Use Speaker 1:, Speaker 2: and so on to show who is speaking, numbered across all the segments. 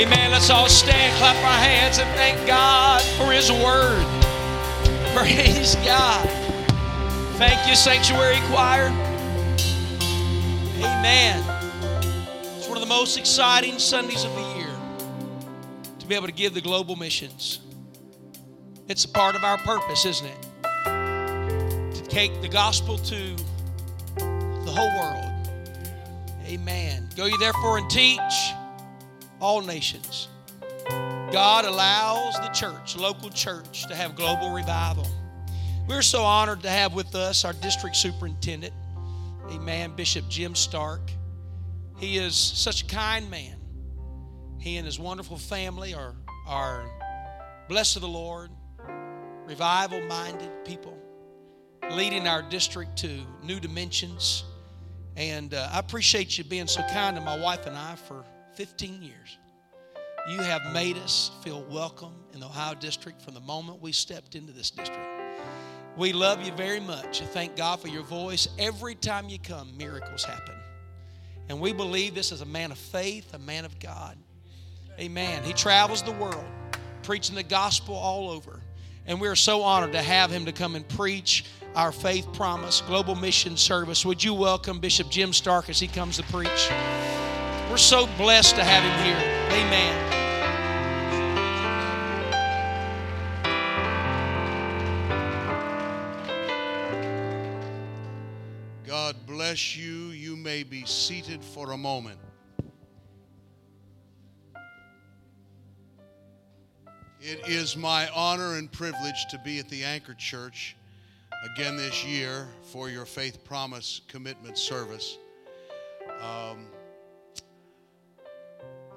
Speaker 1: Amen. Let's all stand, clap our hands, and thank God for His Word. Praise God. Thank you, Sanctuary Choir. Amen. It's one of the most exciting Sundays of the year to be able to give the global missions. It's a part of our purpose, isn't it? To take the gospel to the whole world. Amen. Go you therefore and teach all nations. God allows the church, local church, to have global revival. We're so honored to have with us our district superintendent, a man, Bishop Jim Stark. He is such a kind man. He and his wonderful family are, are blessed of the Lord, revival minded people, leading our district to new dimensions. And uh, I appreciate you being so kind to my wife and I for 15 years. You have made us feel welcome in the Ohio District from the moment we stepped into this district. We love you very much thank God for your voice. Every time you come, miracles happen. And we believe this is a man of faith, a man of God. Amen. He travels the world preaching the gospel all over. And we are so honored to have him to come and preach our faith promise global mission service. Would you welcome Bishop Jim Stark as he comes to preach? We're so blessed to have him here. Amen.
Speaker 2: God bless you. You may be seated for a moment. It is my honor and privilege to be at the Anchor Church again this year for your Faith Promise Commitment Service. Um,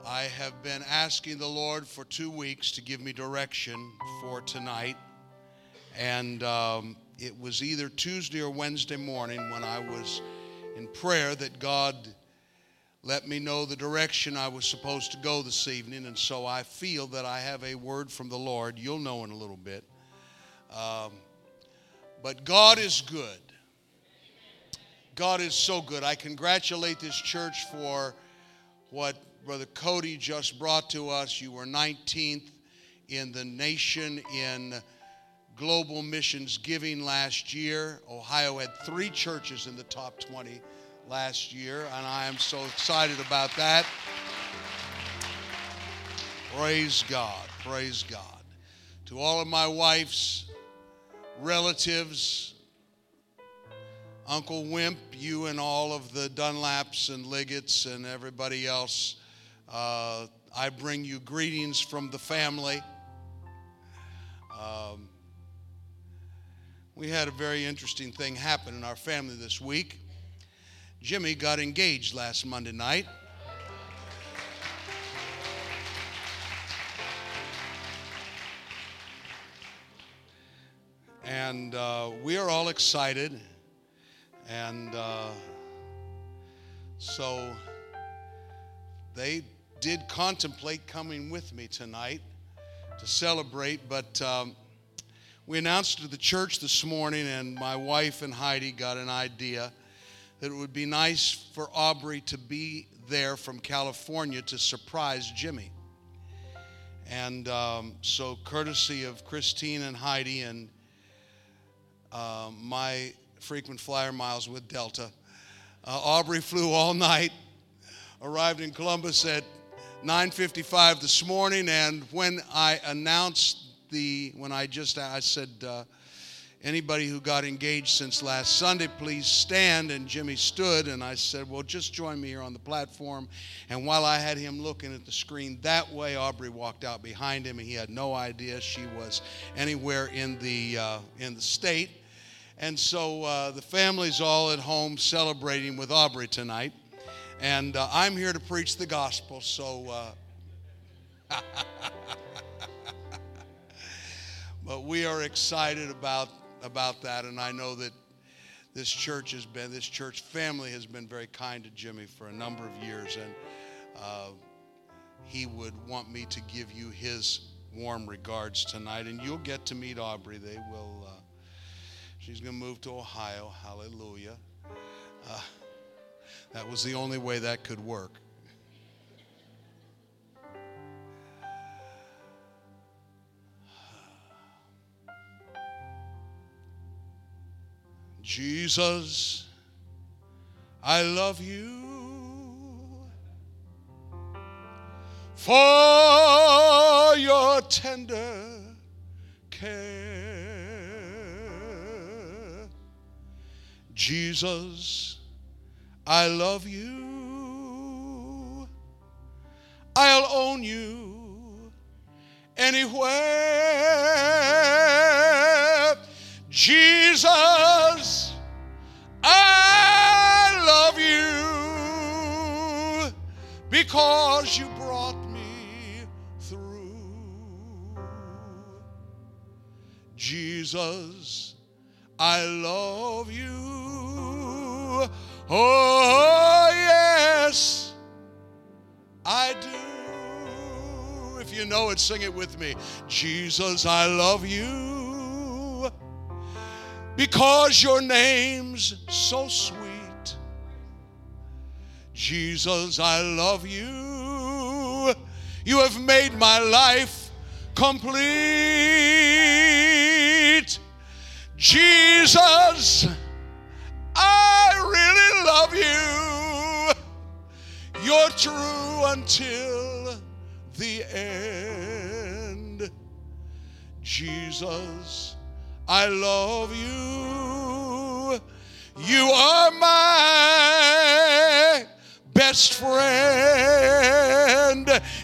Speaker 2: I have been asking the Lord for two weeks to give me direction for tonight. And um, it was either Tuesday or Wednesday morning when I was in prayer that God let me know the direction I was supposed to go this evening. And so I feel that I have a word from the Lord. You'll know in a little bit. Um, but God is good. God is so good. I congratulate this church for what Brother Cody just brought to us. You were 19th in the nation in global missions giving last year. Ohio had three churches in the top 20 last year, and I am so excited about that. Praise God. Praise God. To all of my wife's relatives, Uncle Wimp, you and all of the Dunlaps and Liggetts and everybody else, uh, I bring you greetings from the family. Um, we had a very interesting thing happen in our family this week. Jimmy got engaged last Monday night. And uh, we are all excited. And uh, so they did contemplate coming with me tonight to celebrate, but um, we announced to the church this morning, and my wife and Heidi got an idea that it would be nice for Aubrey to be there from California to surprise Jimmy. And um, so, courtesy of Christine and Heidi and uh, my frequent flyer miles with Delta, uh, Aubrey flew all night, arrived in Columbus at 9:55 this morning, and when I announced the when I just I said uh, anybody who got engaged since last Sunday, please stand. And Jimmy stood, and I said, well, just join me here on the platform. And while I had him looking at the screen that way, Aubrey walked out behind him, and he had no idea she was anywhere in the uh, in the state. And so uh, the family's all at home celebrating with Aubrey tonight. And uh, I'm here to preach the gospel, so. Uh, but we are excited about, about that, and I know that this church has been, this church family has been very kind to Jimmy for a number of years, and uh, he would want me to give you his warm regards tonight, and you'll get to meet Aubrey. They will. Uh, she's going to move to Ohio. Hallelujah. Uh, that was the only way that could work. Jesus, I love you for your tender care. Jesus, I love you. I'll own you anywhere. Jesus, I love you because you brought me through. Jesus, I love you. Oh, yes, I do. If you know it, sing it with me. Jesus, I love you because your name's so sweet. Jesus, I love you. You have made my life complete. Jesus, really love you. You're true until the end. Jesus, I love you. You are my best friend.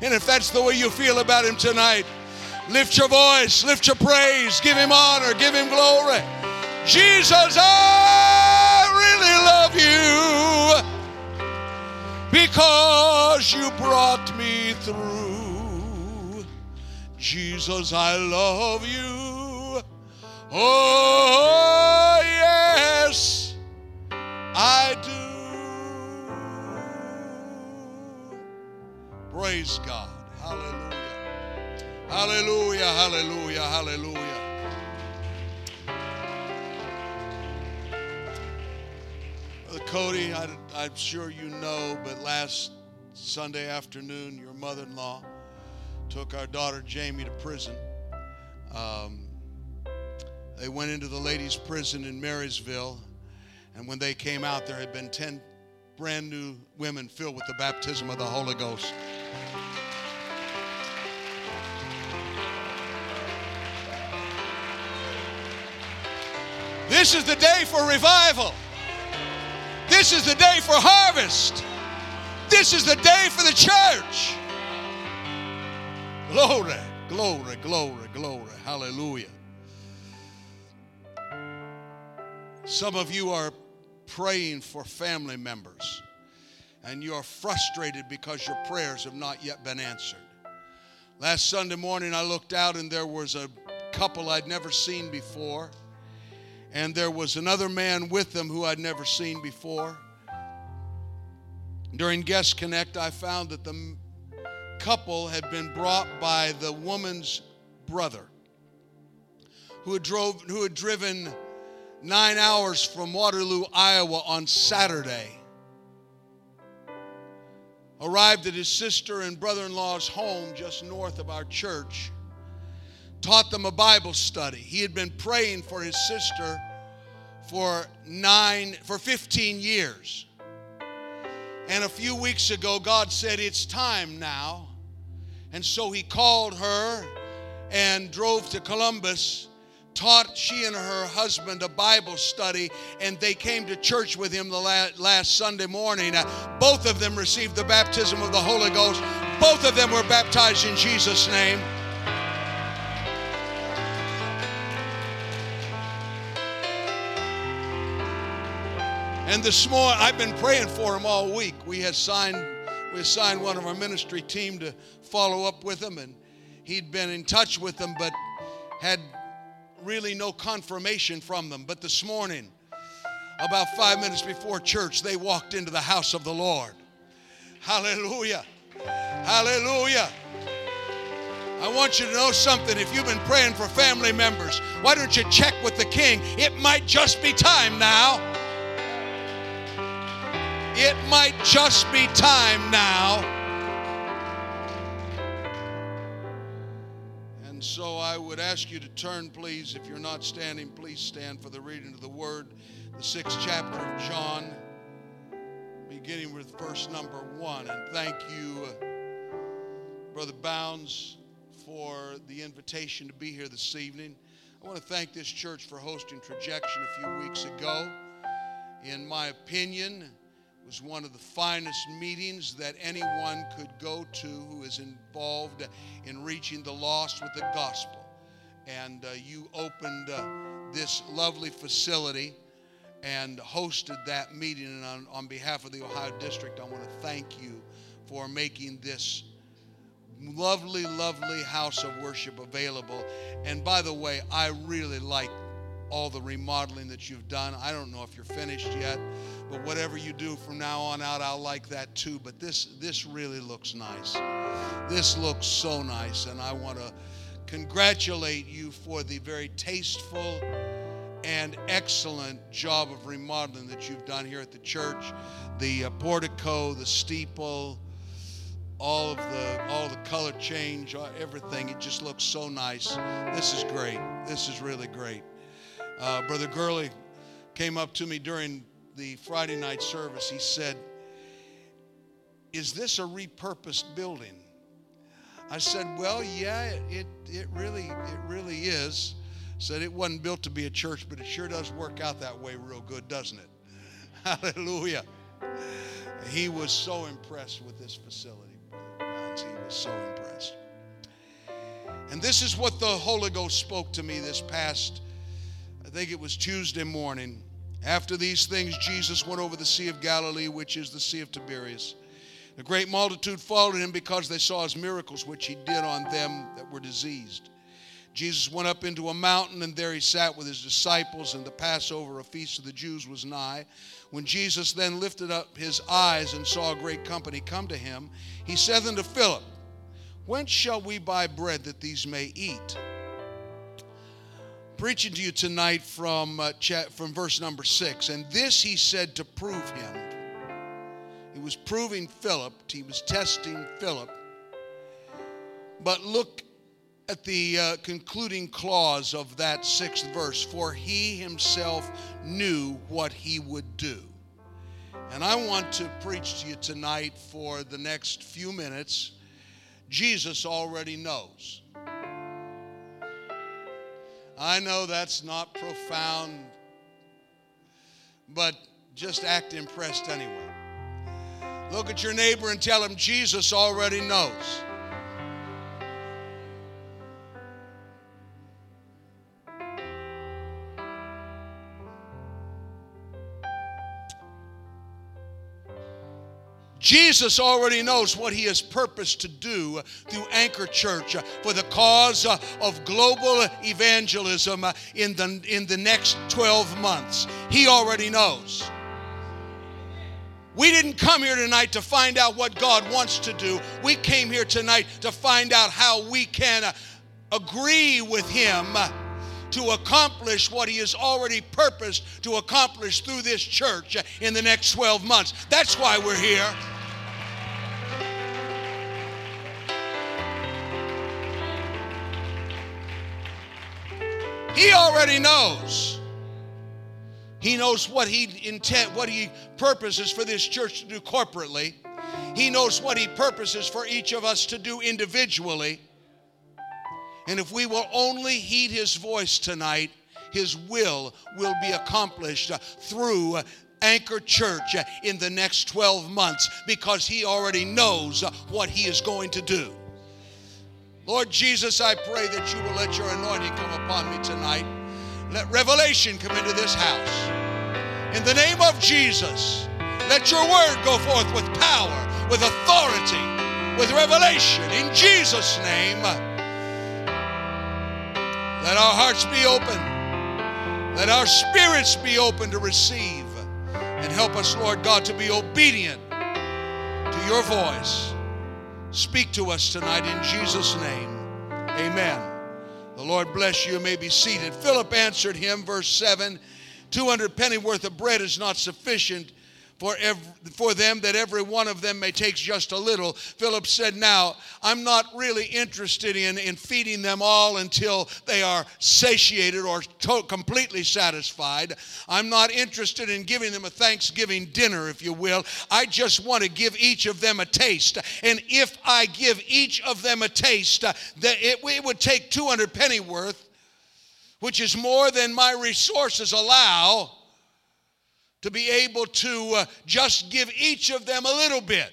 Speaker 2: And if that's the way you feel about him tonight, lift your voice, lift your praise, give him honor, give him glory. Jesus, I really love you because you brought me through. Jesus, I love you. Oh, yes, I do. Praise God. Hallelujah. Hallelujah, hallelujah, hallelujah. Cody, I, I'm sure you know, but last Sunday afternoon, your mother in law took our daughter Jamie to prison. Um, they went into the ladies' prison in Marysville, and when they came out, there had been 10 brand new women filled with the baptism of the Holy Ghost. This is the day for revival. This is the day for harvest. This is the day for the church. Glory, glory, glory, glory. Hallelujah. Some of you are praying for family members and you are frustrated because your prayers have not yet been answered. Last Sunday morning, I looked out and there was a couple I'd never seen before, and there was another man with them who I'd never seen before. During Guest Connect, I found that the couple had been brought by the woman's brother who had, drove, who had driven nine hours from Waterloo, Iowa on Saturday. Arrived at his sister and brother in law's home just north of our church. Taught them a Bible study. He had been praying for his sister for nine, for 15 years. And a few weeks ago, God said, It's time now. And so he called her and drove to Columbus taught she and her husband a Bible study, and they came to church with him the last, Sunday morning. Uh, both of them received the baptism of the Holy Ghost. Both of them were baptized in Jesus' name. And this morning, I've been praying for him all week. We had signed, we assigned one of our ministry team to follow up with him, and he'd been in touch with them, but had really no confirmation from them. But this morning, about five minutes before church, they walked into the house of the Lord. Hallelujah. Hallelujah. I want you to know something. If you've been praying for family members, why don't you check with the king? It might just be time now. It might just be time now. And so I would ask you to turn, please. If you're not standing, please stand for the reading of the word, the sixth chapter of John, beginning with verse number one. And thank you, Brother Bounds, for the invitation to be here this evening. I want to thank this church for hosting Trajection a few weeks ago. In my opinion, was one of the finest meetings that anyone could go to who is involved in reaching the lost with the gospel. And uh, you opened uh, this lovely facility and hosted that meeting. And on, on behalf of the Ohio District, I want to thank you for making this lovely, lovely house of worship available. And by the way, I really like all the remodeling that you've done. I don't know if you're finished yet, but whatever you do from now on out, I'll like that too. But this this really looks nice. This looks so nice, and I want to congratulate you for the very tasteful and excellent job of remodeling that you've done here at the church. The uh, portico, the steeple, all of the all the color change, uh, everything. It just looks so nice. This is great. This is really great. Uh, Brother Gurley came up to me during the Friday night service. He said, Is this a repurposed building? I said, Well, yeah, it, it really it really is. Said it wasn't built to be a church, but it sure does work out that way real good, doesn't it? Hallelujah. He was so impressed with this facility, Brother. He was so impressed. And this is what the Holy Ghost spoke to me this past I think it was Tuesday morning. After these things, Jesus went over the Sea of Galilee, which is the Sea of Tiberias. A great multitude followed him because they saw his miracles, which he did on them that were diseased. Jesus went up into a mountain, and there he sat with his disciples, and the Passover, a feast of the Jews, was nigh. When Jesus then lifted up his eyes and saw a great company come to him, he said unto Philip, Whence shall we buy bread that these may eat? Preaching to you tonight from, uh, from verse number six. And this he said to prove him. He was proving Philip, he was testing Philip. But look at the uh, concluding clause of that sixth verse for he himself knew what he would do. And I want to preach to you tonight for the next few minutes. Jesus already knows. I know that's not profound, but just act impressed anyway. Look at your neighbor and tell him Jesus already knows. Jesus already knows what he has purposed to do through Anchor Church for the cause of global evangelism in the, in the next 12 months. He already knows. We didn't come here tonight to find out what God wants to do. We came here tonight to find out how we can agree with Him to accomplish what He has already purposed to accomplish through this church in the next 12 months. That's why we're here. He already knows. He knows what he intent, what he purposes for this church to do corporately. He knows what he purposes for each of us to do individually. And if we will only heed his voice tonight, his will will be accomplished through Anchor Church in the next 12 months because he already knows what he is going to do. Lord Jesus, I pray that you will let your anointing come upon me tonight. Let revelation come into this house. In the name of Jesus, let your word go forth with power, with authority, with revelation. In Jesus' name, let our hearts be open. Let our spirits be open to receive. And help us, Lord God, to be obedient to your voice. Speak to us tonight in Jesus' name. Amen. The Lord bless you. you may be seated. Philip answered him, verse 7 200 pennyworth of bread is not sufficient for, every, for them that every one of them may take just a little. Philip said, Now, I'm not really interested in, in feeding them all until they are satiated or to- completely satisfied. I'm not interested in giving them a Thanksgiving dinner, if you will. I just want to give each of them a taste. And if I give each of them a taste, uh, that it, it would take 200 pennyworth, which is more than my resources allow to be able to uh, just give each of them a little bit.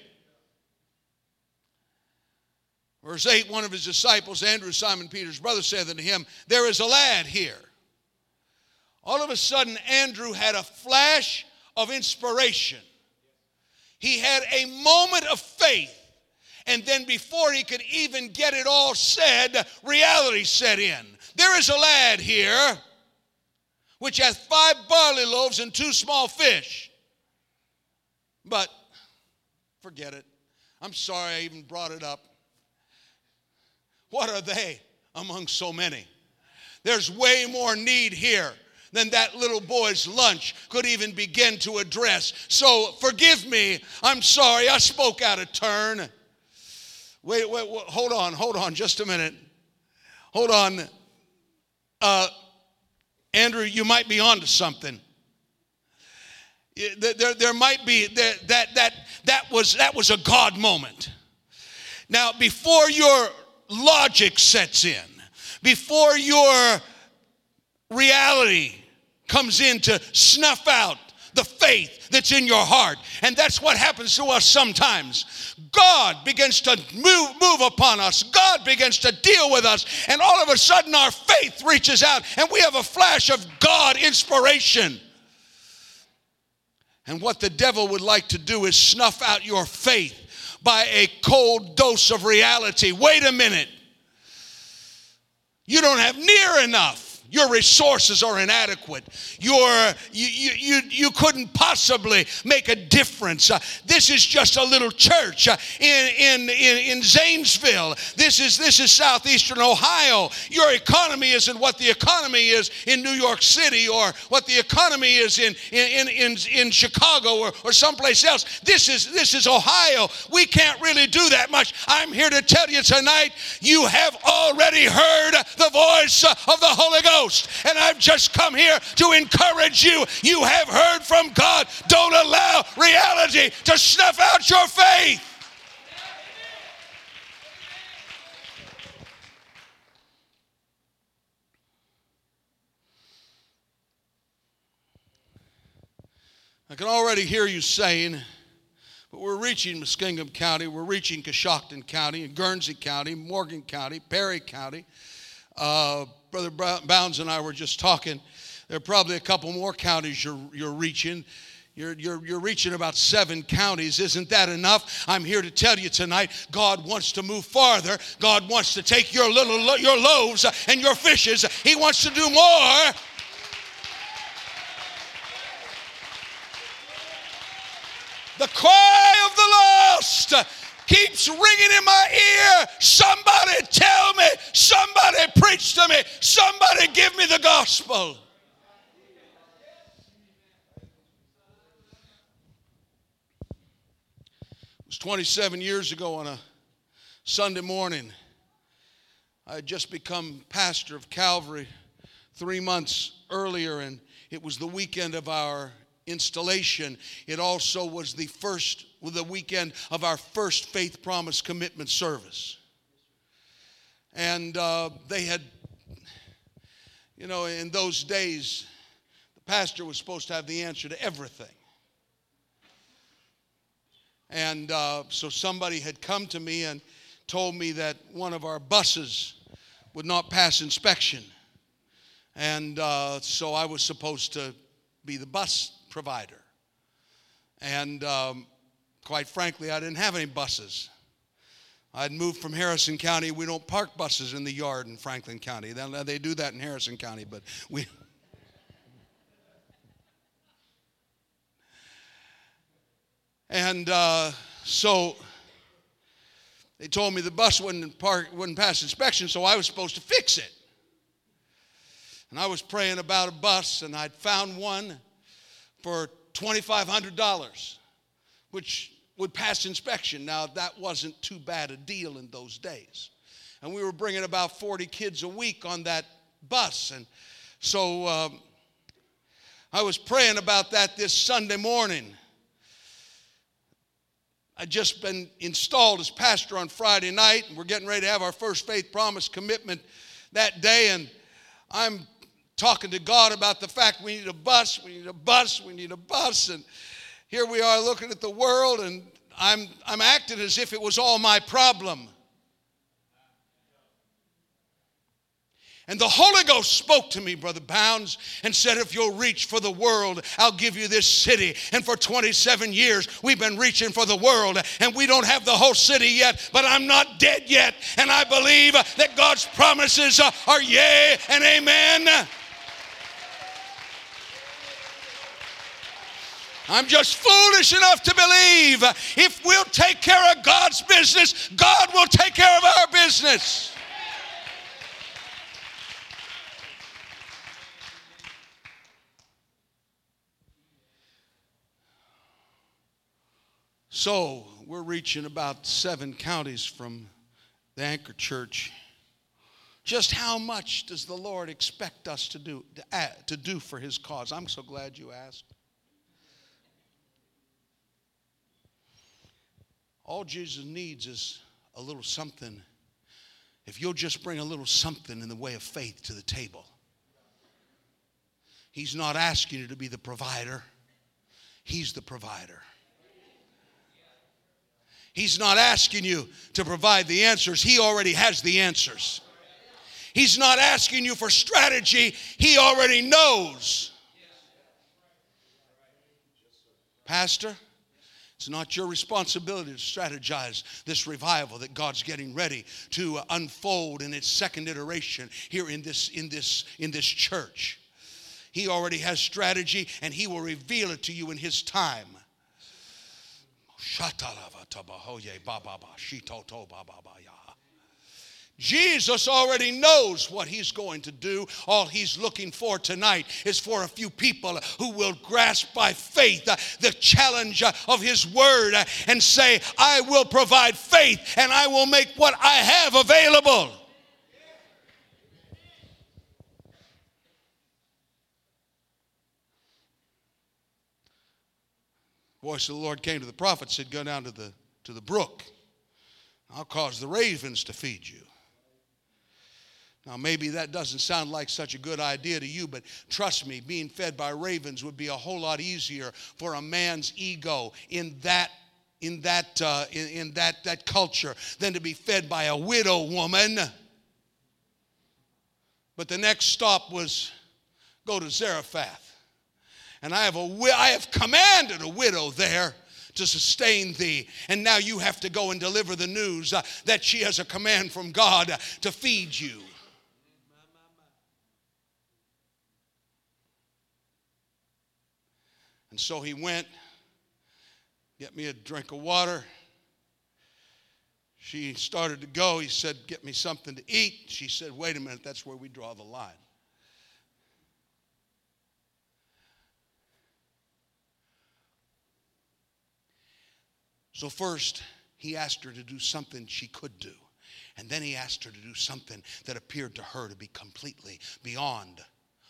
Speaker 2: Verse 8 one of his disciples, Andrew, Simon Peter's brother, said unto him, There is a lad here. All of a sudden, Andrew had a flash of inspiration. He had a moment of faith. And then, before he could even get it all said, reality set in. There is a lad here which hath five barley loaves and two small fish. But forget it. I'm sorry I even brought it up. What are they among so many? There's way more need here than that little boy's lunch could even begin to address. So forgive me. I'm sorry. I spoke out of turn. Wait, wait, wait hold on, hold on, just a minute. Hold on. Uh, Andrew, you might be onto something. There, there might be that, that, that, that, was, that was a God moment. Now, before your logic sets in, before your reality comes in to snuff out the faith that's in your heart. And that's what happens to us sometimes. God begins to move, move upon us, God begins to deal with us, and all of a sudden our faith reaches out and we have a flash of God inspiration. And what the devil would like to do is snuff out your faith by a cold dose of reality. Wait a minute. You don't have near enough. Your resources are inadequate. Your, you, you, you couldn't possibly make a difference. Uh, this is just a little church uh, in, in, in, in Zanesville. This is, this is southeastern Ohio. Your economy isn't what the economy is in New York City or what the economy is in, in, in, in Chicago or, or someplace else. This is, this is Ohio. We can't really do that much. I'm here to tell you tonight you have already heard the voice of the Holy Ghost. Ghost. And I've just come here to encourage you. You have heard from God. Don't allow reality to snuff out your faith. I can already hear you saying, but we're reaching Muskingum County, we're reaching Coshocton County, and Guernsey County, Morgan County, Perry County, uh, Brother Bounds and I were just talking. There are probably a couple more counties you're, you're reaching. You're, you're, you're reaching about seven counties. Isn't that enough? I'm here to tell you tonight God wants to move farther. God wants to take your little your loaves and your fishes. He wants to do more. The cry of the lost keeps ringing in my ear. Somebody tell me, somebody preach to me, somebody give me the gospel. It was 27 years ago on a Sunday morning. I had just become pastor of Calvary three months earlier, and it was the weekend of our installation. It also was the first, the weekend of our first faith promise commitment service. And uh, they had, you know, in those days, the pastor was supposed to have the answer to everything. And uh, so somebody had come to me and told me that one of our buses would not pass inspection. And uh, so I was supposed to be the bus provider. And um, quite frankly, I didn't have any buses. I'd moved from Harrison County. We don't park buses in the yard in Franklin County. They do that in Harrison County, but we. And uh, so they told me the bus wouldn't, park, wouldn't pass inspection, so I was supposed to fix it. And I was praying about a bus, and I'd found one for $2,500, which would pass inspection. Now, that wasn't too bad a deal in those days. And we were bringing about 40 kids a week on that bus. And so um, I was praying about that this Sunday morning. I'd just been installed as pastor on Friday night, and we're getting ready to have our first faith promise commitment that day. And I'm talking to God about the fact we need a bus, we need a bus, we need a bus. And here we are looking at the world, and I'm, I'm acting as if it was all my problem. And the Holy Ghost spoke to me, Brother Bounds, and said, If you'll reach for the world, I'll give you this city. And for 27 years, we've been reaching for the world, and we don't have the whole city yet, but I'm not dead yet. And I believe that God's promises are yea and amen. I'm just foolish enough to believe if we'll take care of God's business, God will take care of our business. So, we're reaching about seven counties from the Anchor Church. Just how much does the Lord expect us to do, to, add, to do for His cause? I'm so glad you asked. All Jesus needs is a little something. If you'll just bring a little something in the way of faith to the table, He's not asking you to be the provider, He's the provider. He's not asking you to provide the answers, He already has the answers. He's not asking you for strategy, He already knows. Pastor, it's not your responsibility to strategize this revival that God's getting ready to uh, unfold in its second iteration here in this, in this, in this church. He already has strategy and He will reveal it to you in His time. Jesus already knows what he's going to do. All he's looking for tonight is for a few people who will grasp by faith uh, the challenge uh, of his word uh, and say, I will provide faith and I will make what I have available. voice of the Lord came to the prophet, said, Go down to the, to the brook. I'll cause the ravens to feed you. Now, maybe that doesn't sound like such a good idea to you, but trust me, being fed by ravens would be a whole lot easier for a man's ego in that in that uh, in, in that that culture than to be fed by a widow woman. But the next stop was go to Zarephath. And I have, a, I have commanded a widow there to sustain thee. And now you have to go and deliver the news uh, that she has a command from God to feed you. And so he went, get me a drink of water. She started to go. He said, Get me something to eat. She said, Wait a minute, that's where we draw the line. So, first, he asked her to do something she could do. And then he asked her to do something that appeared to her to be completely beyond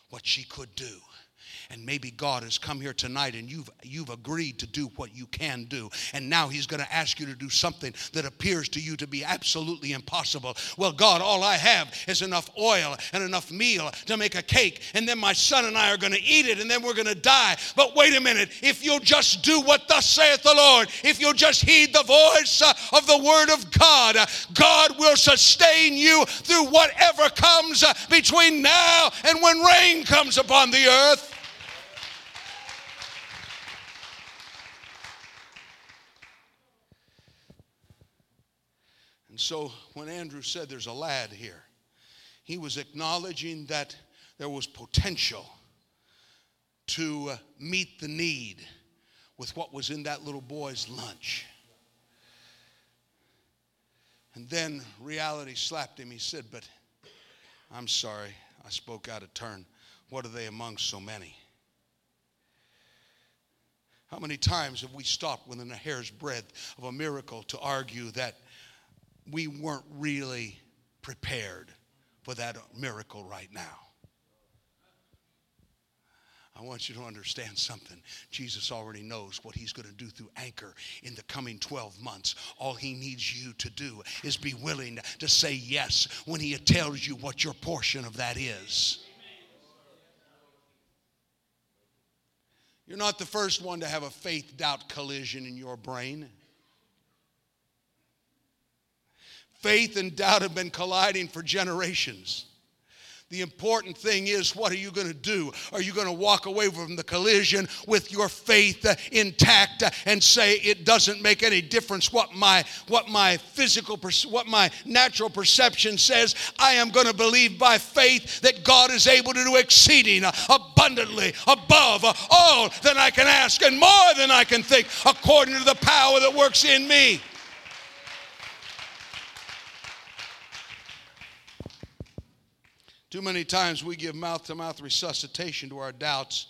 Speaker 2: what she could do. And maybe God has come here tonight and you've, you've agreed to do what you can do. And now He's going to ask you to do something that appears to you to be absolutely impossible. Well, God, all I have is enough oil and enough meal to make a cake. And then my son and I are going to eat it and then we're going to die. But wait a minute. If you'll just do what thus saith the Lord, if you'll just heed the voice uh, of the word of God, uh, God will sustain you through whatever comes uh, between now and when rain comes upon the earth. And so when Andrew said there's a lad here, he was acknowledging that there was potential to uh, meet the need with what was in that little boy's lunch. And then reality slapped him. He said, But I'm sorry, I spoke out of turn. What are they among so many? How many times have we stopped within a hair's breadth of a miracle to argue that we weren't really prepared for that miracle right now? I want you to understand something. Jesus already knows what he's going to do through Anchor in the coming 12 months. All he needs you to do is be willing to say yes when he tells you what your portion of that is. You're not the first one to have a faith doubt collision in your brain. Faith and doubt have been colliding for generations. The important thing is, what are you going to do? Are you going to walk away from the collision with your faith intact and say it doesn't make any difference what my what my physical what my natural perception says? I am going to believe by faith that God is able to do exceeding abundantly above all that I can ask and more than I can think, according to the power that works in me. Too many times we give mouth to mouth resuscitation to our doubts.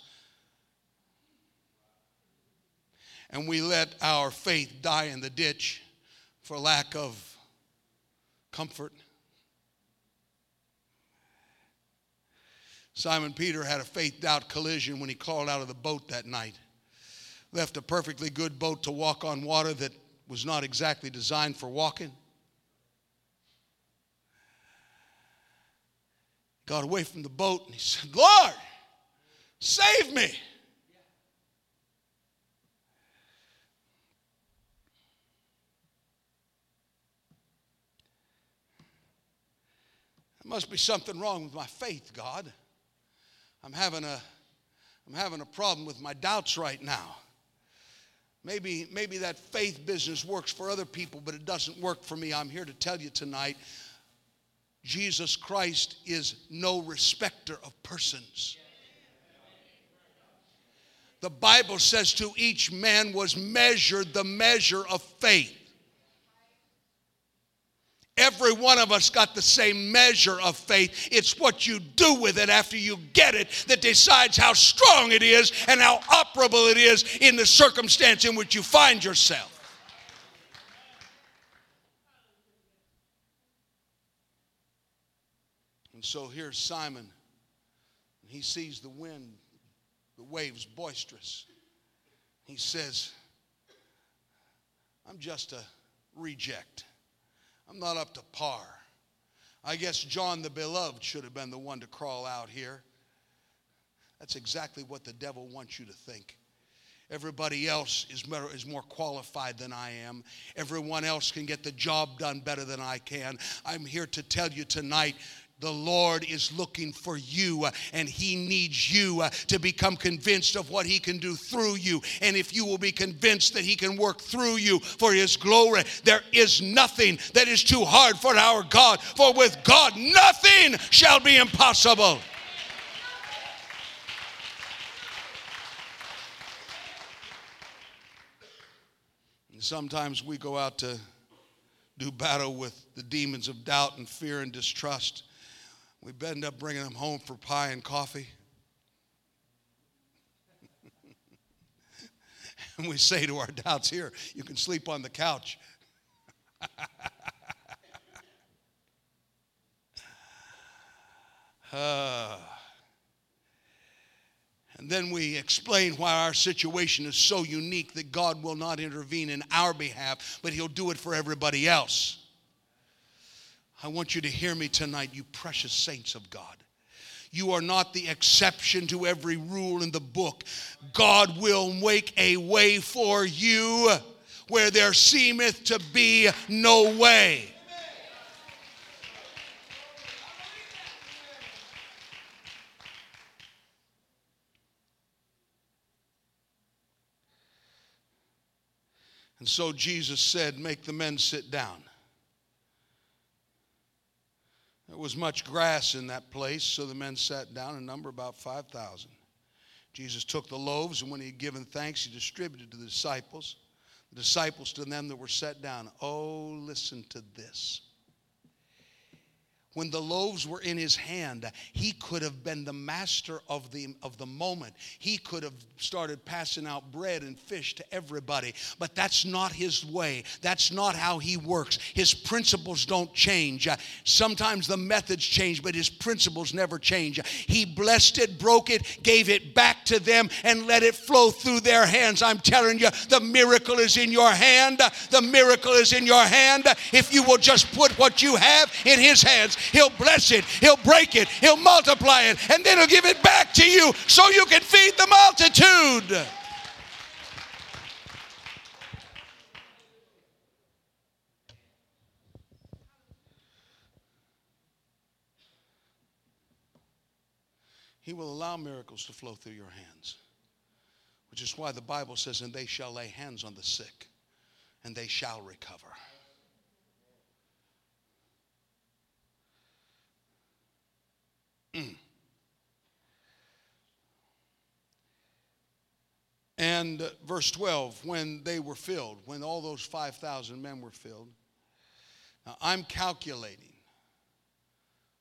Speaker 2: And we let our faith die in the ditch for lack of comfort. Simon Peter had a faith doubt collision when he crawled out of the boat that night. Left a perfectly good boat to walk on water that was not exactly designed for walking. Got away from the boat and he said, Lord, save me. There must be something wrong with my faith, God. I'm having a, I'm having a problem with my doubts right now. Maybe, maybe that faith business works for other people, but it doesn't work for me. I'm here to tell you tonight Jesus Christ is no respecter of persons. The Bible says to each man was measured the measure of faith. Every one of us got the same measure of faith. It's what you do with it after you get it that decides how strong it is and how operable it is in the circumstance in which you find yourself. So here's Simon. He sees the wind, the waves boisterous. He says, I'm just a reject. I'm not up to par. I guess John the Beloved should have been the one to crawl out here. That's exactly what the devil wants you to think. Everybody else is more, is more qualified than I am. Everyone else can get the job done better than I can. I'm here to tell you tonight the Lord is looking for you uh, and He needs you uh, to become convinced of what He can do through you. And if you will be convinced that He can work through you for His glory, there is nothing that is too hard for our God. For with God, nothing shall be impossible. Sometimes we go out to do battle with the demons of doubt and fear and distrust. We end up bringing them home for pie and coffee. and we say to our doubts, Here, you can sleep on the couch. uh, and then we explain why our situation is so unique that God will not intervene in our behalf, but He'll do it for everybody else. I want you to hear me tonight, you precious saints of God. You are not the exception to every rule in the book. God will make a way for you where there seemeth to be no way. And so Jesus said, Make the men sit down. There was much grass in that place, so the men sat down in number about 5,000. Jesus took the loaves, and when he had given thanks, he distributed to the disciples. The disciples to them that were set down. Oh, listen to this. When the loaves were in his hand, he could have been the master of the, of the moment. He could have started passing out bread and fish to everybody. But that's not his way. That's not how he works. His principles don't change. Sometimes the methods change, but his principles never change. He blessed it, broke it, gave it back to them, and let it flow through their hands. I'm telling you, the miracle is in your hand. The miracle is in your hand. If you will just put what you have in his hands, He'll bless it, He'll break it, He'll multiply it, and then He'll give it back to you so you can feed the multitude. He will allow miracles to flow through your hands, which is why the Bible says, And they shall lay hands on the sick, and they shall recover. Mm. And uh, verse 12, when they were filled, when all those 5,000 men were filled, now I'm calculating.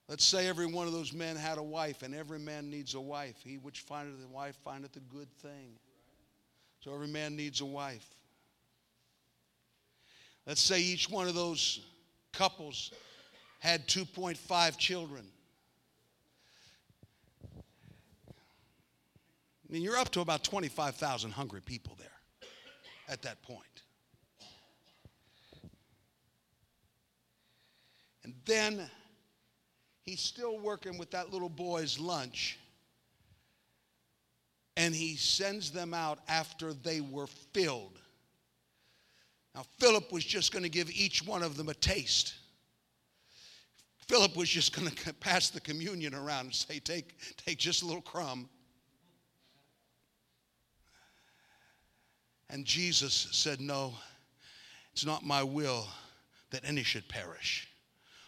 Speaker 2: Let's say every one of those men had a wife, and every man needs a wife. He which findeth a wife findeth a good thing. So every man needs a wife. Let's say each one of those couples had 2.5 children. I mean, you're up to about 25,000 hungry people there at that point. And then he's still working with that little boy's lunch. And he sends them out after they were filled. Now, Philip was just going to give each one of them a taste. Philip was just going to pass the communion around and say, Take, take just a little crumb And Jesus said, No, it's not my will that any should perish,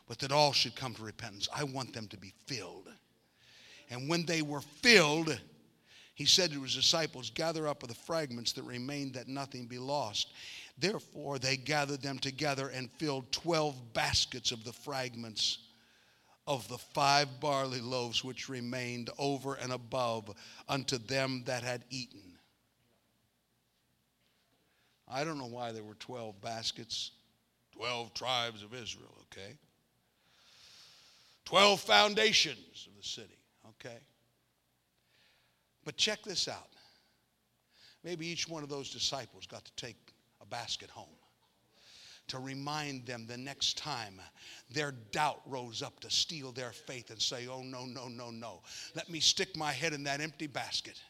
Speaker 2: but that all should come to repentance. I want them to be filled. And when they were filled, he said to his disciples, Gather up of the fragments that remain, that nothing be lost. Therefore, they gathered them together and filled 12 baskets of the fragments of the five barley loaves which remained over and above unto them that had eaten. I don't know why there were 12 baskets, 12 tribes of Israel, okay? 12 foundations of the city, okay? But check this out. Maybe each one of those disciples got to take a basket home to remind them the next time their doubt rose up to steal their faith and say, Oh, no, no, no, no. Let me stick my head in that empty basket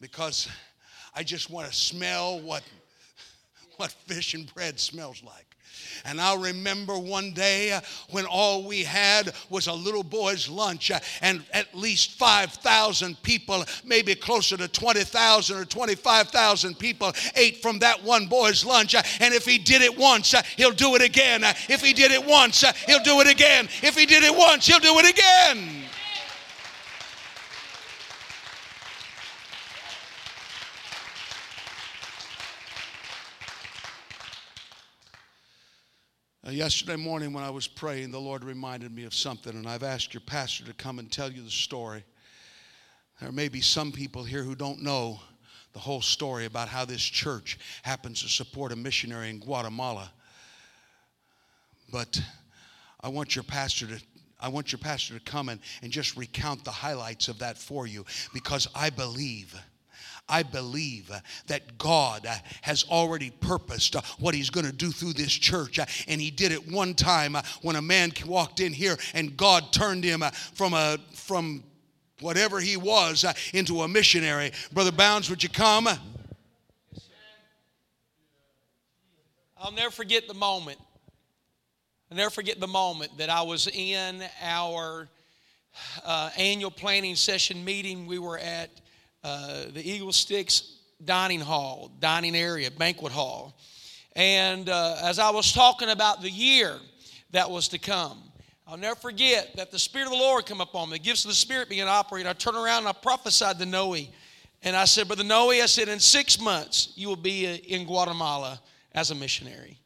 Speaker 2: because I just want to smell what what fish and bread smells like. And I'll remember one day uh, when all we had was a little boy's lunch, uh, and at least 5,000 people, maybe closer to 20,000 or 25,000 people, ate from that one boy's lunch. Uh, and if he did it once, he'll do it again. If he did it once, he'll do it again. If he did it once, he'll do it again. Uh, yesterday morning, when I was praying, the Lord reminded me of something, and I've asked your pastor to come and tell you the story. There may be some people here who don't know the whole story about how this church happens to support a missionary in Guatemala. But I want your pastor to I want your pastor to come and, and just recount the highlights of that for you because I believe I believe that God has already purposed what He's going to do through this church. And He did it one time when a man walked in here and God turned him from a from whatever he was into a missionary. Brother Bounds, would you come?
Speaker 1: I'll never forget the moment. I'll never forget the moment that I was in our uh, annual planning session meeting. We were at uh, the Eagle Sticks dining hall, dining area, banquet hall. And uh, as I was talking about the year that was to come, I'll never forget that the Spirit of the Lord come upon me. The gifts of the Spirit began to operate. I turned around and I prophesied to Noe. And I said, Brother Noe, I said, in six months, you will be uh, in Guatemala as a missionary.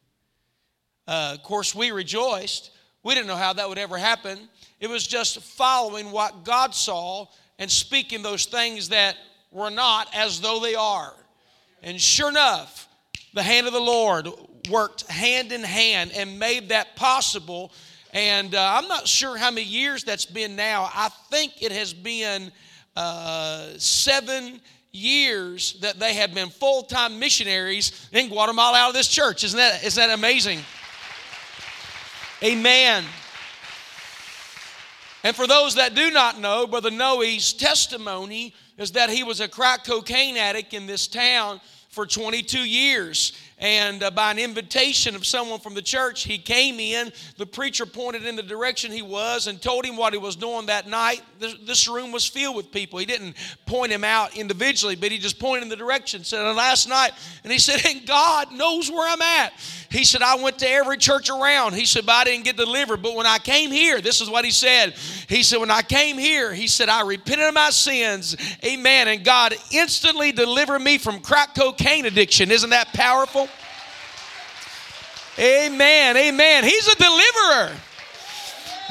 Speaker 1: Uh, of course, we rejoiced We didn't know how that would ever happen. It was just following what God saw and speaking those things that were not as though they are. And sure enough, the hand of the Lord worked hand in hand and made that possible. And uh, I'm not sure how many years that's been now. I think it has been uh, seven years that they have been full time missionaries in Guatemala out of this church. Isn't that, isn't that amazing? Amen. And for those that do not know, Brother Noe's testimony is that he was a crack cocaine addict in this town for 22 years. And uh, by an invitation of someone from the church, he came in. The preacher pointed in the direction he was and told him what he was doing that night. This, this room was filled with people. He didn't point him out individually, but he just pointed in the direction. Said, last night, and he said, and God knows where I'm at. He said, I went to every church around. He said, but I didn't get delivered. But when I came here, this is what he said. He said, when I came here, he said, I repented of my sins. Amen. And God instantly delivered me from crack cocaine addiction. Isn't that powerful? Amen. Amen. He's a deliverer.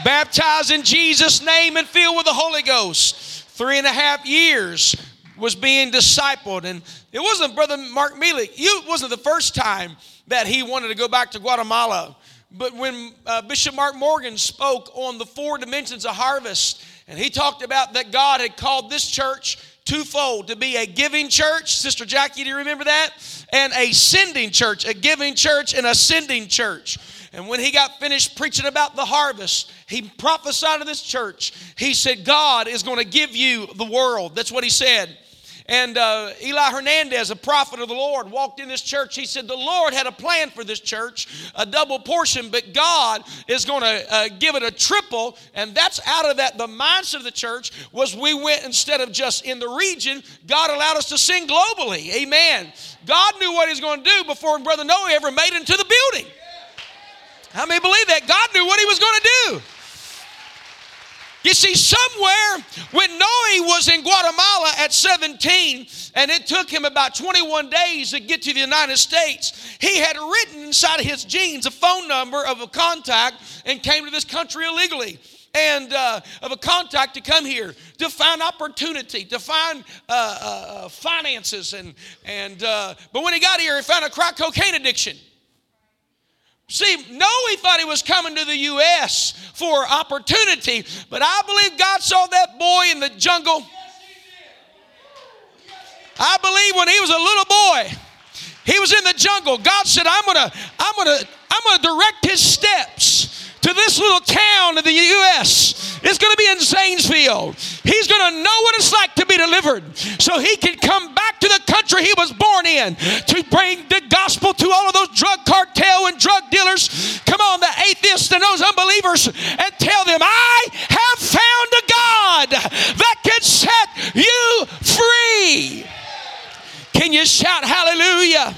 Speaker 1: Baptized in Jesus' name and filled with the Holy Ghost. Three and a half years was being discipled. And it wasn't Brother Mark Mealy. It wasn't the first time that he wanted to go back to Guatemala. But when uh, Bishop Mark Morgan spoke on the four dimensions of harvest, and he talked about that God had called this church twofold to be a giving church. Sister Jackie, do you remember that? And a sending church, a giving church and a sending church. And when he got finished preaching about the harvest, he prophesied to this church. He said, God is going to give you the world. That's what he said. And uh, Eli Hernandez, a prophet of the Lord, walked in this church. He said, The Lord had a plan for this church, a double portion, but God is going to uh, give it a triple. And that's out of that. The mindset of the church was we went instead of just in the region, God allowed us to sing globally. Amen. God knew what He was going to do before Brother Noe ever made it into the building. How many believe that? God knew what He was going to do. You see, somewhere when Noe was in Guatemala at 17, and it took him about 21 days to get to the United States, he had written inside of his jeans a phone number of a contact and came to this country illegally and uh, of a contact to come here to find opportunity, to find uh, uh, finances, and and uh, but when he got here, he found a crack cocaine addiction. See, Noe, he thought he was coming to the U.S. for opportunity, but I believe God saw that boy in the jungle. I believe when he was a little boy, he was in the jungle. God said, I'm gonna, I'm gonna, I'm gonna direct his steps to this little town in the U.S. It's gonna be in Zanesville. He's gonna know what it's like to be delivered so he can come back to the country he was born in to bring the gospel to all of those drug cartel and drug dealers. Come on, the atheists and those unbelievers, and tell them, I have found a God that can set you free. Can you shout hallelujah?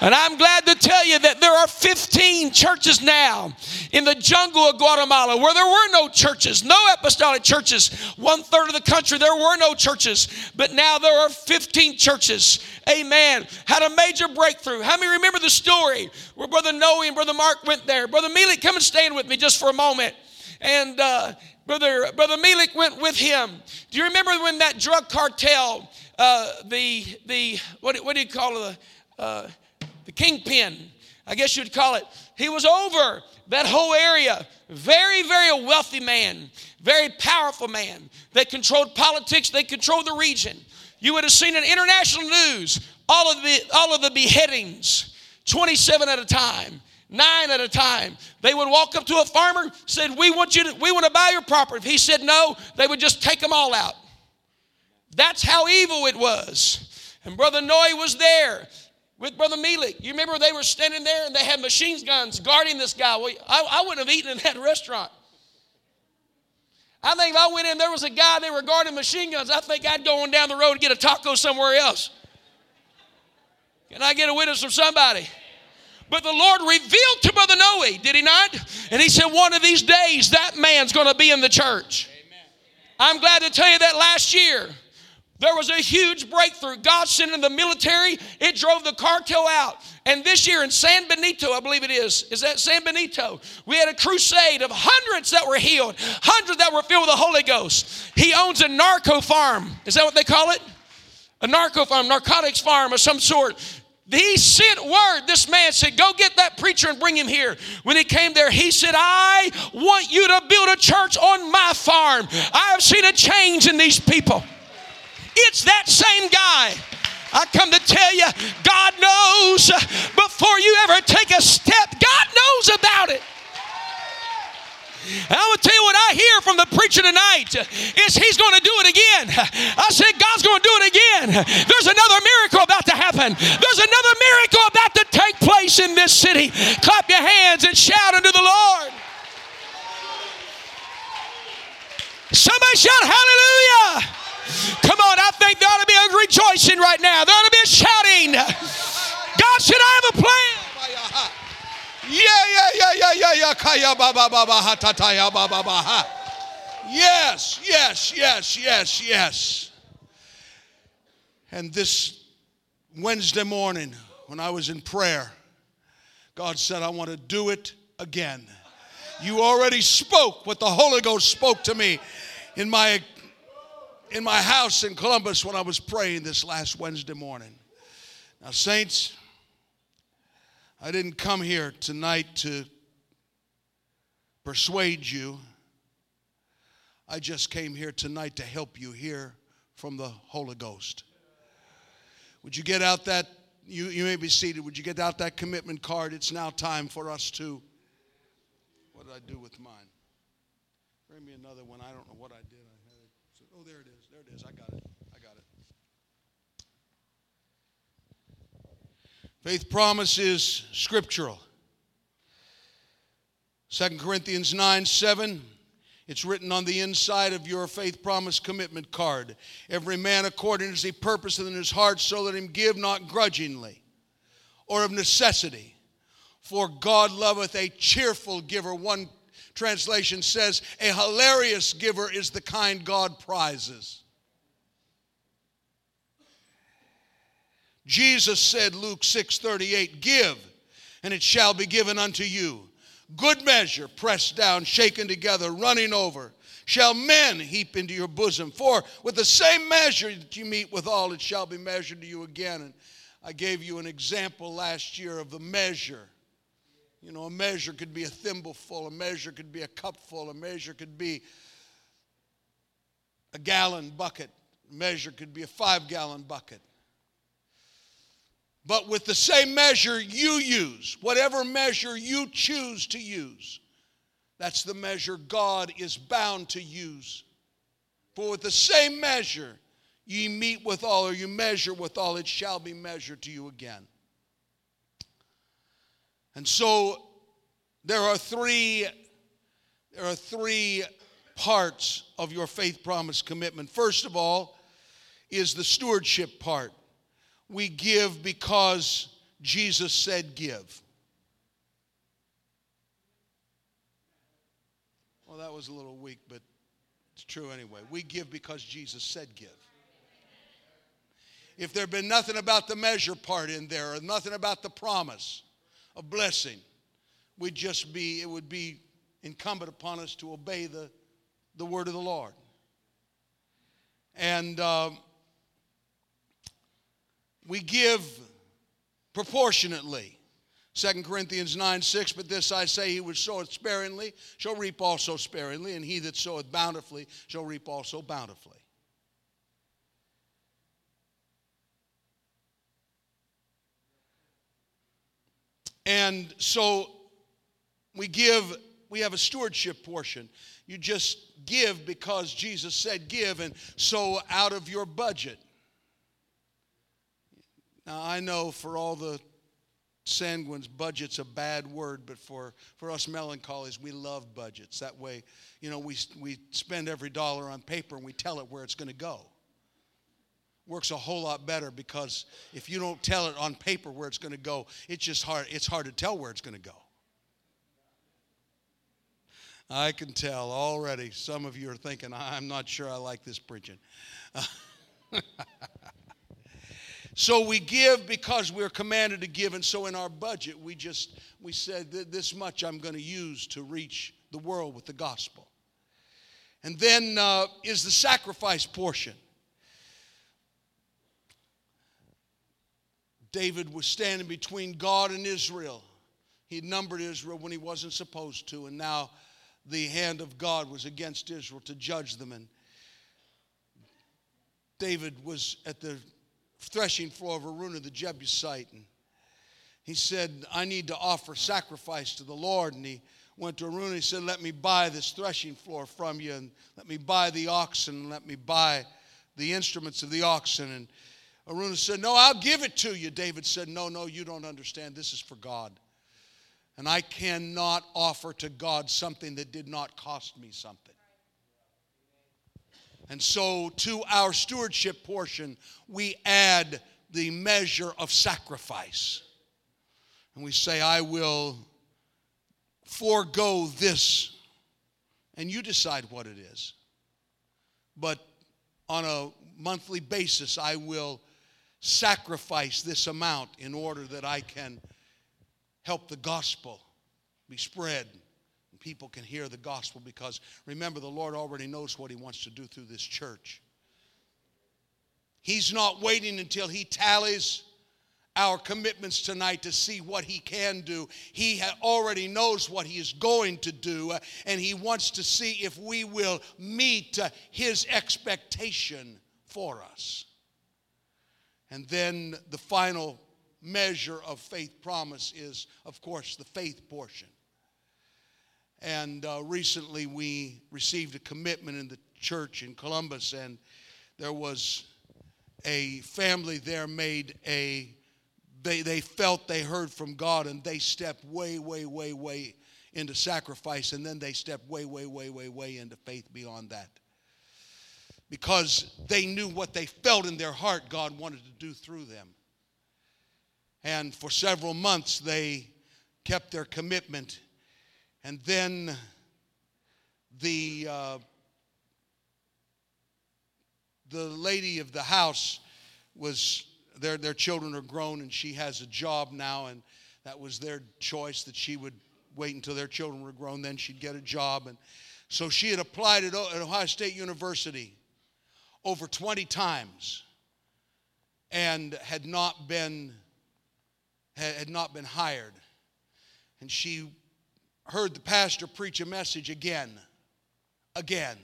Speaker 1: And I'm glad to tell you that there are 15 churches now in the jungle of Guatemala where there were no churches, no apostolic churches. One third of the country, there were no churches. But now there are 15 churches. Amen. Had a major breakthrough. How many remember the story where Brother Noe and Brother Mark went there? Brother Mealy, come and stand with me just for a moment. And uh, Brother, Brother Melik went with him. Do you remember when that drug cartel, uh, the, the what, what do you call it? Uh, the kingpin, I guess you'd call it. He was over that whole area. Very, very wealthy man, very powerful man. They controlled politics, they controlled the region. You would have seen in international news all of the, all of the beheadings, 27 at a time nine at a time. They would walk up to a farmer, said, "We want you to, we want to buy your property." If he said no, they would just take them all out. That's how evil it was. And Brother Noe was there with Brother Melik. You remember they were standing there and they had machine guns guarding this guy. Well, I, I wouldn't have eaten in that restaurant. I think if I went in, there was a guy they were guarding machine guns. I think I'd go on down the road and get a taco somewhere else. Can I get a witness from somebody? But the Lord revealed to Brother Noe, did he not? And he said, one of these days, that man's going to be in the church. Amen. I'm glad to tell you that last year, There was a huge breakthrough. God sent in the military, it drove the cartel out. And this year in San Benito, I believe it is, is that San Benito? We had a crusade of hundreds that were healed, hundreds that were filled with the Holy Ghost. He owns a narco farm. Is that what they call it? A narco farm, narcotics farm of some sort. He sent word. This man said, Go get that preacher and bring him here. When he came there, he said, I want you to build a church on my farm. I have seen a change in these people. It's that same guy. I come to tell you, God knows before you ever take a step, God knows about it. And going to tell you what I hear from the preacher tonight is he's going to do it again. I said, God's going to do it again. There's another miracle about to happen. There's another miracle about to take place in this city. Clap your hands and shout unto the Lord. Somebody shout hallelujah. Come on, I think there ought to be a rejoicing right now. There ought to be a shouting. God said, I have a plan.
Speaker 2: Yeah, yeah, yeah, yeah, yeah, yeah. Kaya ya ba ba ba ha. Yes, yes, yes, yes, yes. And this Wednesday morning, when I was in prayer, God said, I want to do it again. You already spoke what the Holy Ghost spoke to me in my in my house in Columbus when I was praying this last Wednesday morning. Now, saints, I didn't come here tonight to persuade you. I just came here tonight to help you hear from the Holy Ghost. Would you get out that, you, you may be seated, would you get out that commitment card? It's now time for us to, what did I do with mine? Bring me another one. I don't know what I did. I had it. Oh, there it is. There it is. I got it. I got it. Faith promise is scriptural. 2 Corinthians 9 7. It's written on the inside of your faith promise commitment card. Every man according as he purposeth in his heart, so let him give not grudgingly or of necessity. For God loveth a cheerful giver. One translation says, a hilarious giver is the kind God prizes. Jesus said, Luke 6 38, give, and it shall be given unto you. Good measure, pressed down, shaken together, running over, shall men heap into your bosom. For with the same measure that you meet withal, it shall be measured to you again. And I gave you an example last year of the measure. You know, a measure could be a thimbleful, a measure could be a cupful, a measure could be a gallon bucket, a measure could be a five gallon bucket. But with the same measure you use, whatever measure you choose to use, that's the measure God is bound to use. For with the same measure ye meet withal, or you measure withal, it shall be measured to you again. And so there are three there are three parts of your faith promise commitment. First of all is the stewardship part we give because Jesus said give. Well, that was a little weak, but it's true anyway. We give because Jesus said give. If there had been nothing about the measure part in there or nothing about the promise of blessing, we'd just be, it would be incumbent upon us to obey the, the word of the Lord. And um, we give proportionately. 2 Corinthians 9 6, but this I say, he which soweth sparingly shall reap also sparingly, and he that soweth bountifully shall reap also bountifully. And so we give, we have a stewardship portion. You just give because Jesus said give, and so out of your budget. Now, I know for all the sanguines, budget's a bad word, but for, for us melancholies, we love budgets. That way, you know, we, we spend every dollar on paper and we tell it where it's going to go. Works a whole lot better because if you don't tell it on paper where it's going to go, it's just hard, it's hard to tell where it's going to go. I can tell already some of you are thinking, I'm not sure I like this preaching. so we give because we're commanded to give, and so in our budget, we just we said this much I'm going to use to reach the world with the gospel. And then uh, is the sacrifice portion. David was standing between God and Israel. He numbered Israel when he wasn't supposed to, and now the hand of God was against Israel to judge them. And David was at the threshing floor of Araunah the Jebusite, and he said, I need to offer sacrifice to the Lord. And he went to Araunah. He said, Let me buy this threshing floor from you, and let me buy the oxen, and let me buy the instruments of the oxen. And Araunah said, No, I'll give it to you. David said, No, no, you don't understand. This is for God. And I cannot offer to God something that did not cost me something. And so, to our stewardship portion, we add the measure of sacrifice. And we say, I will forego this. And you decide what it is. But on a monthly basis, I will sacrifice this amount in order that I can help the gospel be spread people can hear the gospel because remember, the Lord already knows what He wants to do through this church. He's not waiting until He tallies our commitments tonight to see what he can do. He already knows what he is going to do, uh, and he wants to see if we will meet uh, his expectation for us. And then the final measure of faith promise is, of course, the faith portion. And uh, recently we received a commitment in the church in Columbus, and there was a family there made a, they, they felt they heard from God, and they stepped way, way, way, way into sacrifice, and then they stepped way, way, way, way, way into faith beyond that. Because they knew what they felt in their heart God wanted to do through them. And for several months, they kept their commitment. And then the, uh, the lady of the house was, their, their children are grown, and she has a job now, and that was their choice that she would wait until their children were grown, then she'd get a job. And so she had applied at Ohio State University over 20 times and had not been had not been hired. And she heard the pastor preach a message again, again,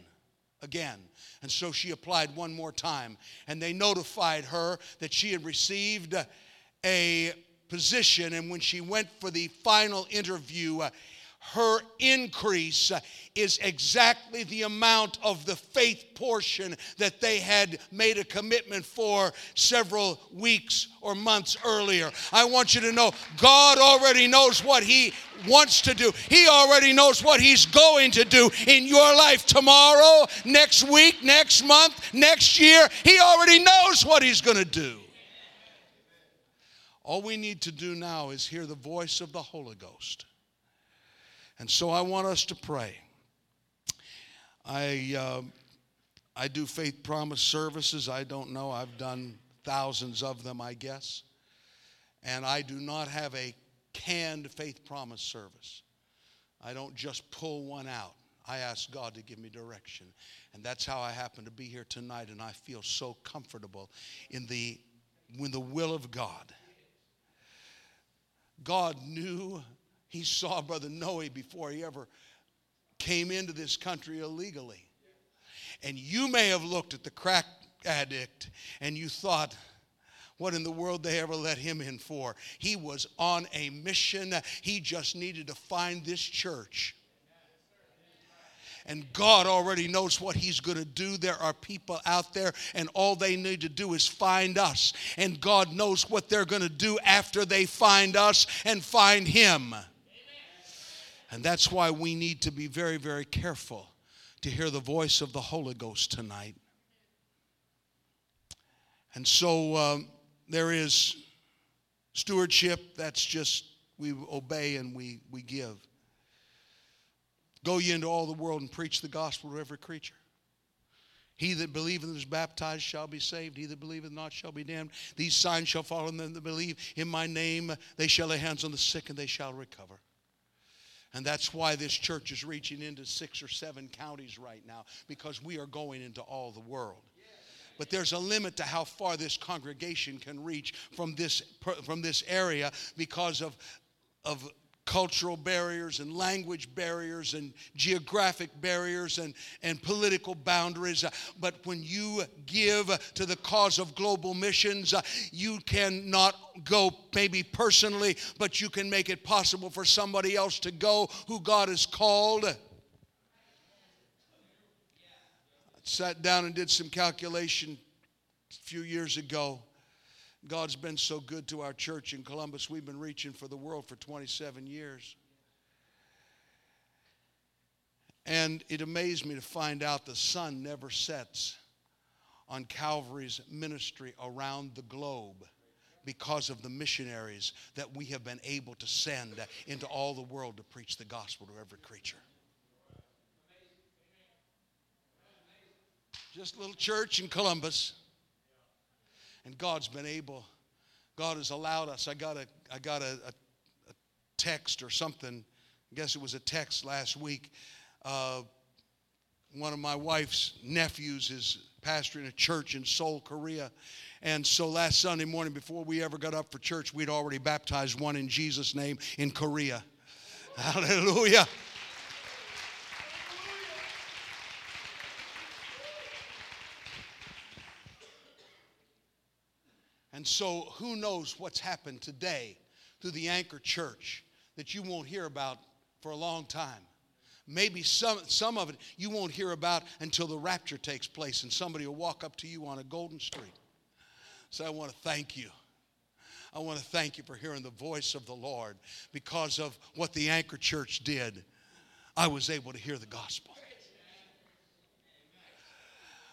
Speaker 2: again. And so she applied one more time. And they notified her that she had received a position. And when she went for the final interview, her increase is exactly the amount of the faith portion that they had made a commitment for several weeks or months earlier. I want you to know God already knows what He wants to do, He already knows what He's going to do in your life tomorrow, next week, next month, next year. He already knows what He's going to do. All we need to do now is hear the voice of the Holy Ghost. And so I want us to pray. I, uh, I do faith promise services. I don't know. I've done thousands of them, I guess. And I do not have a canned faith promise service. I don't just pull one out. I ask God to give me direction. And that's how I happen to be here tonight. And I feel so comfortable in the, in the will of God. God knew he saw Brother Noe before he ever came into this country illegally. And you may have looked at the crack addict and you thought, what in the world they ever let him in for? He was on a mission. He just needed to find this church and God already knows what He's going to do. There are people out there, and all they need to do is find us. And God knows what they're going to do after they find us and find Him. And that's why we need to be very, very careful to hear the voice of the Holy Ghost tonight. And so um, there is stewardship, that's just we obey and we, we give. Go ye into all the world and preach the gospel to every creature. He that believeth and is baptized shall be saved. He that believeth not shall be damned. These signs shall follow them that believe. In my name they shall lay hands on the sick and they shall recover. And that's why this church is reaching into six or seven counties right now, because we are going into all the world. But there's a limit to how far this congregation can reach from this, from this area because of, of cultural barriers and language barriers and geographic barriers and, and political boundaries. Uh, but when you give to the cause of global missions, uh, you cannot go maybe personally, but you can make it possible for somebody else to go who God has called. I sat down and did some calculation a few years ago God's been so good to our church in Columbus. We've been reaching for the world for 27 years. And it amazed me to find out the sun never sets on Calvary's ministry around the globe because of the missionaries that we have been able to send into all the world to preach the gospel to every creature. Just a little church in Columbus. And God's been able, God has allowed us. I got a, I got a, a, a text or something, I guess it was a text last week. Uh, one of my wife's nephews is pastoring a church in Seoul, Korea. And so last Sunday morning, before we ever got up for church, we'd already baptized one in Jesus' name in Korea. Hallelujah. And so, who knows what's happened today through the Anchor Church that you won't hear about for a long time? Maybe some, some of it you won't hear about until the rapture takes place and somebody will walk up to you on a golden street. So, I want to thank you. I want to thank you for hearing the voice of the Lord because of what the Anchor Church did. I was able to hear the gospel.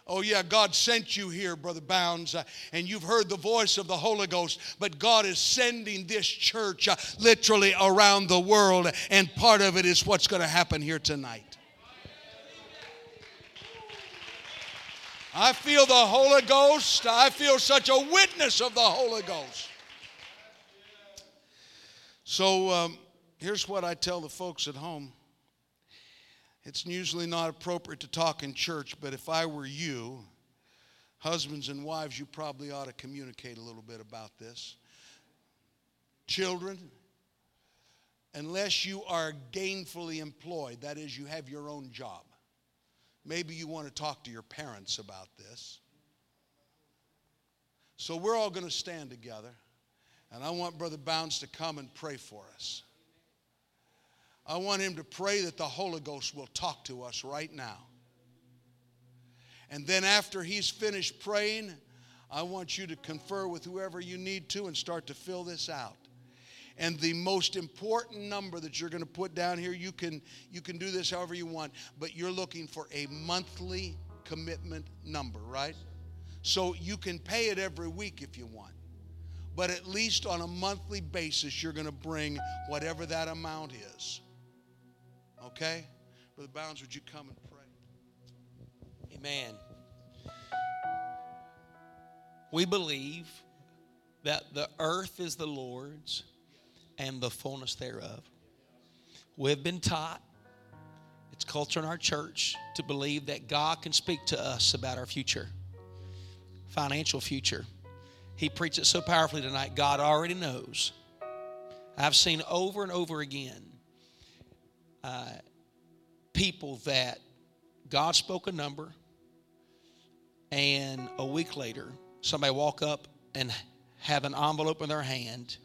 Speaker 2: Oh, yeah, God sent you here, Brother Bounds, uh, and you've heard the voice of the Holy Ghost, but God is sending this church uh, literally around the world, and part of it is what's going to happen here tonight. I feel the Holy Ghost. I feel such a witness of the Holy Ghost. So um, here's what I tell the folks at home. It's usually not appropriate to talk in church, but if I were you, husbands and wives, you probably ought to communicate a little bit about this. Children, unless you are gainfully employed, that is, you have your own job, maybe you want to talk to your parents about this. So we're all going to stand together, and I want Brother Bounds to come and pray for us. I want him to pray that the Holy Ghost will talk to us right now. And then after he's finished praying, I want you to confer with whoever you need to and start to fill this out. And the most important number that you're going to put down here, you can you can do this however you want, but you're looking for a monthly commitment number, right? So you can pay it every week if you want. But at least on a monthly basis, you're going to bring whatever that amount is. Okay? Brother Bounds, would you come and pray?
Speaker 1: Amen. We believe that the earth is the Lord's and the fullness thereof. We've been taught, it's culture in our church, to believe that God can speak to us about our future, financial future. He preached it so powerfully tonight, God already knows. I've seen over and over again uh, people that God spoke a number, and a week later, somebody walk up and have an envelope in their hand,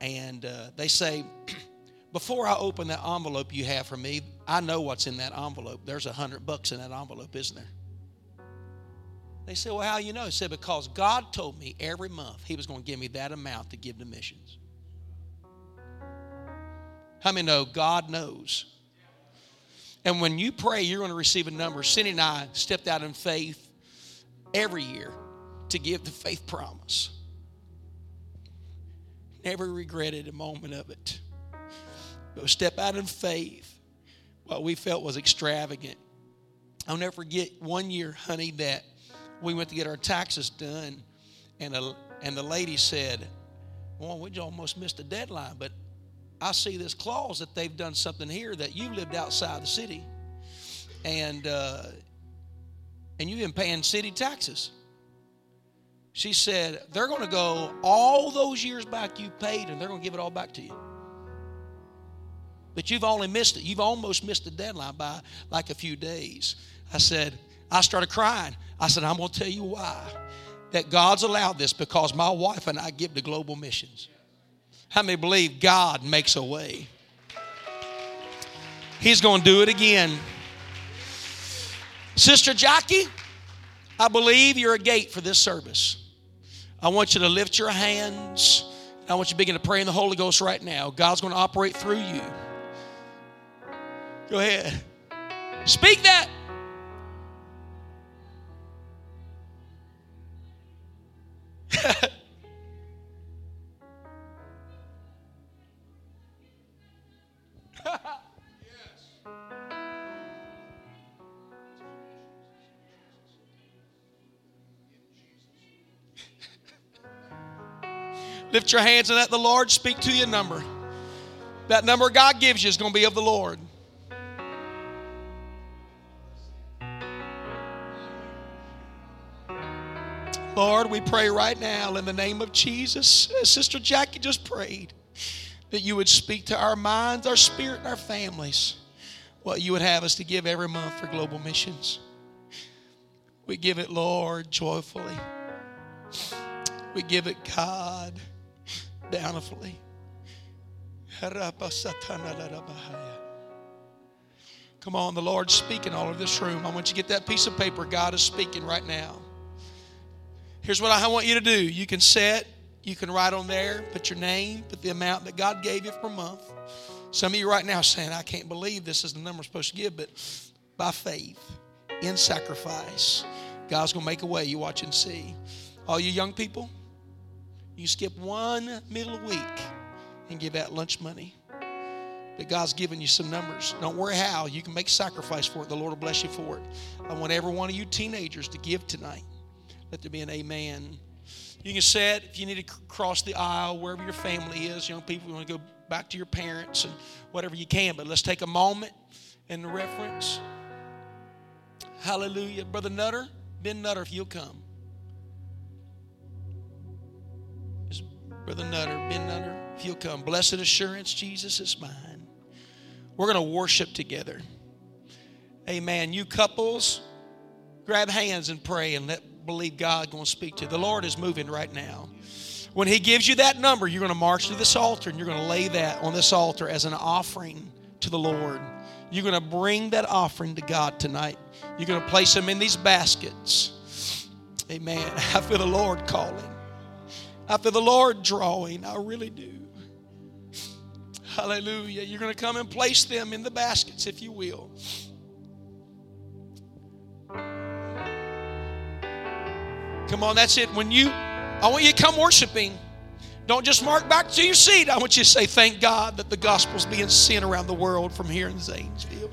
Speaker 1: and uh, they say, "Before I open that envelope you have for me, I know what's in that envelope. There's a hundred bucks in that envelope, isn't there?" They said, Well, how you know? He said, Because God told me every month He was going to give me that amount to give to missions. How many know God knows? And when you pray, you're going to receive a number. Cindy and I stepped out in faith every year to give the faith promise. Never regretted a moment of it. But step out in faith, what we felt was extravagant. I'll never forget one year, honey, that we went to get our taxes done, and a, and the lady said, "Well, we almost missed the deadline, but I see this clause that they've done something here that you lived outside the city, and uh, and you've been paying city taxes." She said, "They're going to go all those years back you paid, and they're going to give it all back to you." But you've only missed it. You've almost missed the deadline by like a few days. I said, I started crying. I said, I'm going to tell you why. That God's allowed this because my wife and I give to global missions. How many believe God makes a way? He's going to do it again. Sister Jackie, I believe you're a gate for this service. I want you to lift your hands. I want you to begin to pray in the Holy Ghost right now. God's going to operate through you. Go ahead. Speak that. Lift your hands and let the Lord speak to you a number. That number God gives you is going to be of the Lord. Lord, we pray right now in the name of Jesus, as Sister Jackie just prayed, that you would speak to our minds, our spirit, and our families what you would have us to give every month for global missions. We give it, Lord, joyfully. We give it, God, bountifully. Come on, the Lord's speaking all over this room. I want you to get that piece of paper. God is speaking right now. Here's what I want you to do you can set, you can write on there, put your name, put the amount that God gave you per month. Some of you right now saying, I can't believe this is the number I'm supposed to give, but by faith, in sacrifice, God's going to make a way. You watch and see. All you young people, you skip one middle of week and give that lunch money. But God's given you some numbers. Don't worry how. You can make sacrifice for it. The Lord will bless you for it. I want every one of you teenagers to give tonight. Let there be an amen. You can say it if you need to cross the aisle, wherever your family is. Young people, you want to go back to your parents and whatever you can. But let's take a moment in the reference. Hallelujah. Brother Nutter, Ben Nutter, if you'll come. Brother Nutter, Ben Nutter, if you'll come. Blessed assurance, Jesus is mine. We're going to worship together. Amen. You couples, grab hands and pray and let believe God going to speak to. You. The Lord is moving right now. When He gives you that number, you're going to march to this altar and you're going to lay that on this altar as an offering to the Lord. You're going to bring that offering to God tonight. You're going to place them in these baskets. Amen. I feel the Lord calling. I feel the Lord drawing. I really do. Hallelujah. You're going to come and place them in the baskets, if you will. Come on, that's it. When you, I want you to come worshiping. Don't just mark back to your seat. I want you to say, Thank God that the gospel's being sent around the world from here in Zanesville.